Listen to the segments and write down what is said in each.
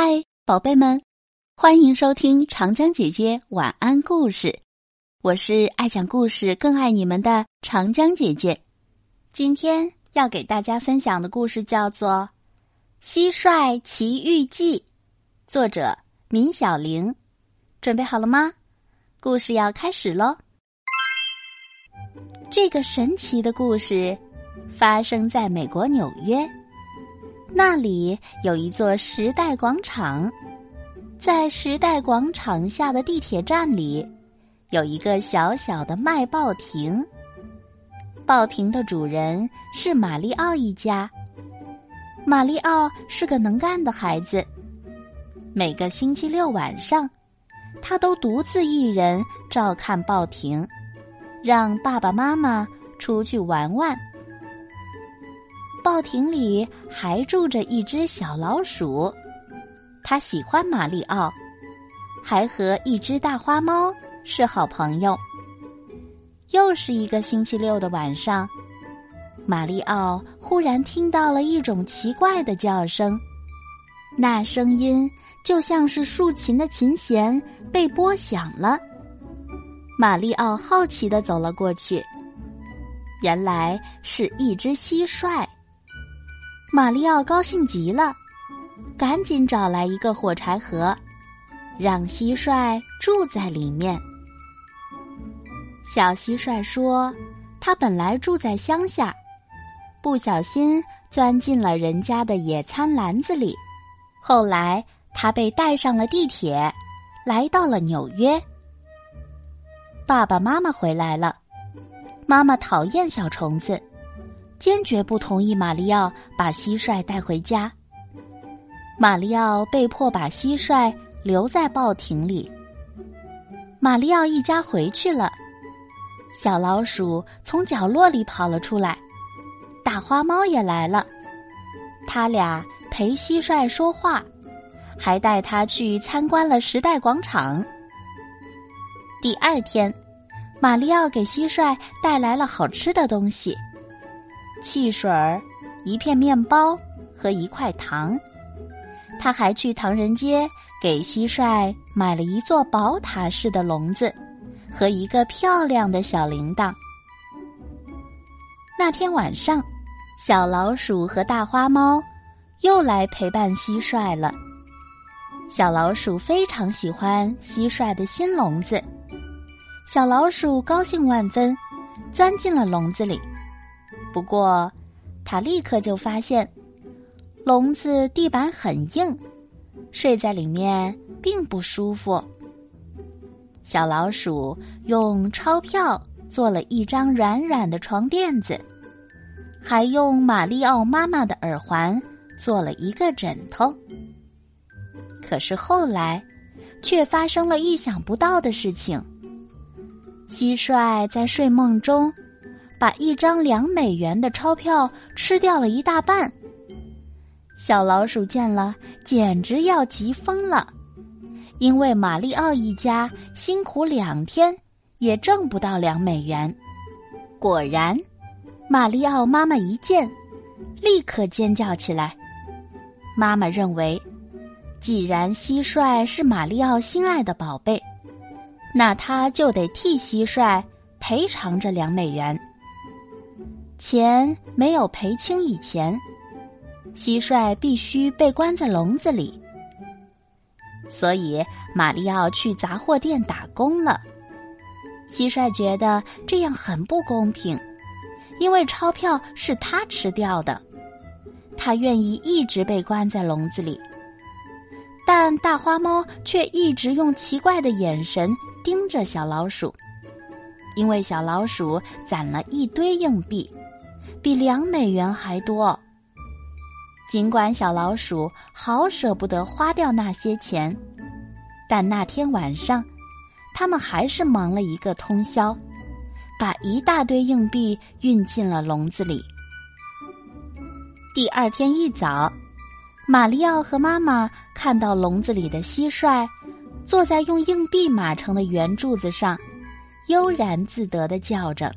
嗨，宝贝们，欢迎收听长江姐姐晚安故事。我是爱讲故事、更爱你们的长江姐姐。今天要给大家分享的故事叫做《蟋蟀奇遇记》，作者闵小玲。准备好了吗？故事要开始喽！这个神奇的故事发生在美国纽约。那里有一座时代广场，在时代广场下的地铁站里，有一个小小的卖报亭。报亭的主人是玛丽奥一家。玛丽奥是个能干的孩子，每个星期六晚上，他都独自一人照看报亭，让爸爸妈妈出去玩玩。报亭里还住着一只小老鼠，它喜欢马里奥，还和一只大花猫是好朋友。又是一个星期六的晚上，马里奥忽然听到了一种奇怪的叫声，那声音就像是竖琴的琴弦被拨响了。马里奥好奇的走了过去，原来是一只蟋蟀。马里奥高兴极了，赶紧找来一个火柴盒，让蟋蟀住在里面。小蟋蟀说：“他本来住在乡下，不小心钻进了人家的野餐篮子里，后来他被带上了地铁，来到了纽约。爸爸妈妈回来了，妈妈讨厌小虫子。”坚决不同意马里奥把蟋蟀带回家。马里奥被迫把蟋蟀留在报亭里。马里奥一家回去了，小老鼠从角落里跑了出来，大花猫也来了，他俩陪蟋蟀说话，还带他去参观了时代广场。第二天，马里奥给蟋蟀带来了好吃的东西。汽水儿，一片面包和一块糖。他还去唐人街给蟋蟀买了一座宝塔式的笼子和一个漂亮的小铃铛。那天晚上，小老鼠和大花猫又来陪伴蟋蟀了。小老鼠非常喜欢蟋蟀的新笼子，小老鼠高兴万分，钻进了笼子里。不过，他立刻就发现，笼子地板很硬，睡在里面并不舒服。小老鼠用钞票做了一张软软的床垫子，还用马里奥妈妈的耳环做了一个枕头。可是后来，却发生了意想不到的事情。蟋蟀在睡梦中。把一张两美元的钞票吃掉了一大半。小老鼠见了，简直要急疯了，因为马里奥一家辛苦两天也挣不到两美元。果然，马里奥妈妈一见，立刻尖叫起来。妈妈认为，既然蟋蟀是马里奥心爱的宝贝，那他就得替蟋蟀赔偿这两美元。钱没有赔清以前，蟋蟀必须被关在笼子里。所以，马里奥去杂货店打工了。蟋蟀觉得这样很不公平，因为钞票是他吃掉的，他愿意一直被关在笼子里。但大花猫却一直用奇怪的眼神盯着小老鼠，因为小老鼠攒了一堆硬币。比两美元还多。尽管小老鼠好舍不得花掉那些钱，但那天晚上，他们还是忙了一个通宵，把一大堆硬币运进了笼子里。第二天一早，马里奥和妈妈看到笼子里的蟋蟀，坐在用硬币码成的圆柱子上，悠然自得的叫着。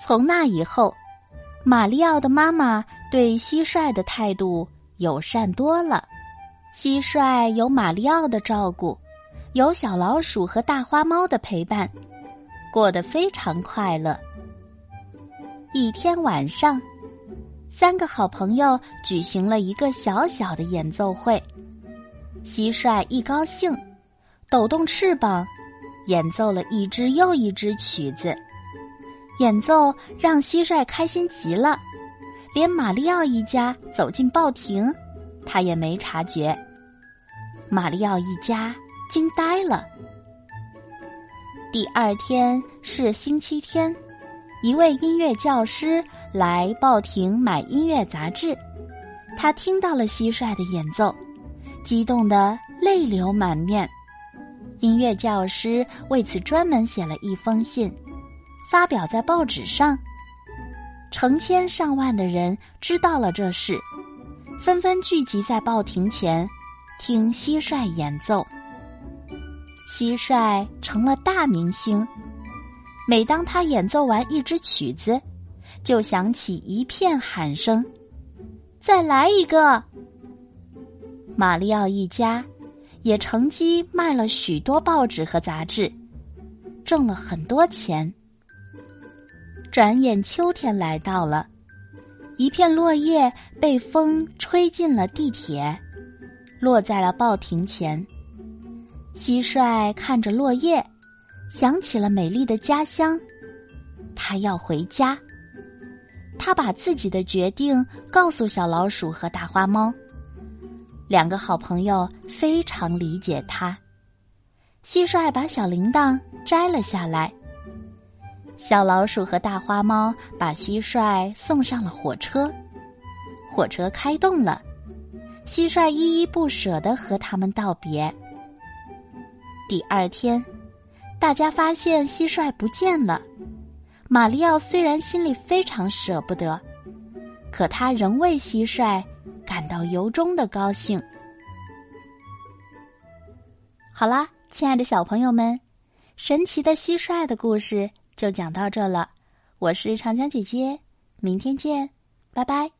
从那以后。马里奥的妈妈对蟋蟀的态度友善多了，蟋蟀有马里奥的照顾，有小老鼠和大花猫的陪伴，过得非常快乐。一天晚上，三个好朋友举行了一个小小的演奏会。蟋蟀一高兴，抖动翅膀，演奏了一支又一支曲子。演奏让蟋蟀开心极了，连马里奥一家走进报亭，他也没察觉。马里奥一家惊呆了。第二天是星期天。一位音乐教师来报亭买音乐杂志，他听到了蟋蟀的演奏，激动得泪流满面。音乐教师为此专门写了一封信，发表在报纸上。成千上万的人知道了这事，纷纷聚集在报亭前，听蟋蟀演奏。蟋蟀成了大明星。每当他演奏完一支曲子，就响起一片喊声：“再来一个！”马里奥一家也乘机卖了许多报纸和杂志，挣了很多钱。转眼秋天来到了，一片落叶被风吹进了地铁，落在了报亭前。蟋蟀看着落叶。想起了美丽的家乡，他要回家。他把自己的决定告诉小老鼠和大花猫，两个好朋友非常理解他。蟋蟀把小铃铛摘了下来，小老鼠和大花猫把蟋蟀送上了火车。火车开动了，蟋蟀依依不舍的和他们道别。第二天。大家发现蟋蟀不见了，马里奥虽然心里非常舍不得，可他仍为蟋蟀感到由衷的高兴。好啦，亲爱的小朋友们，神奇的蟋蟀的故事就讲到这了。我是长江姐姐，明天见，拜拜。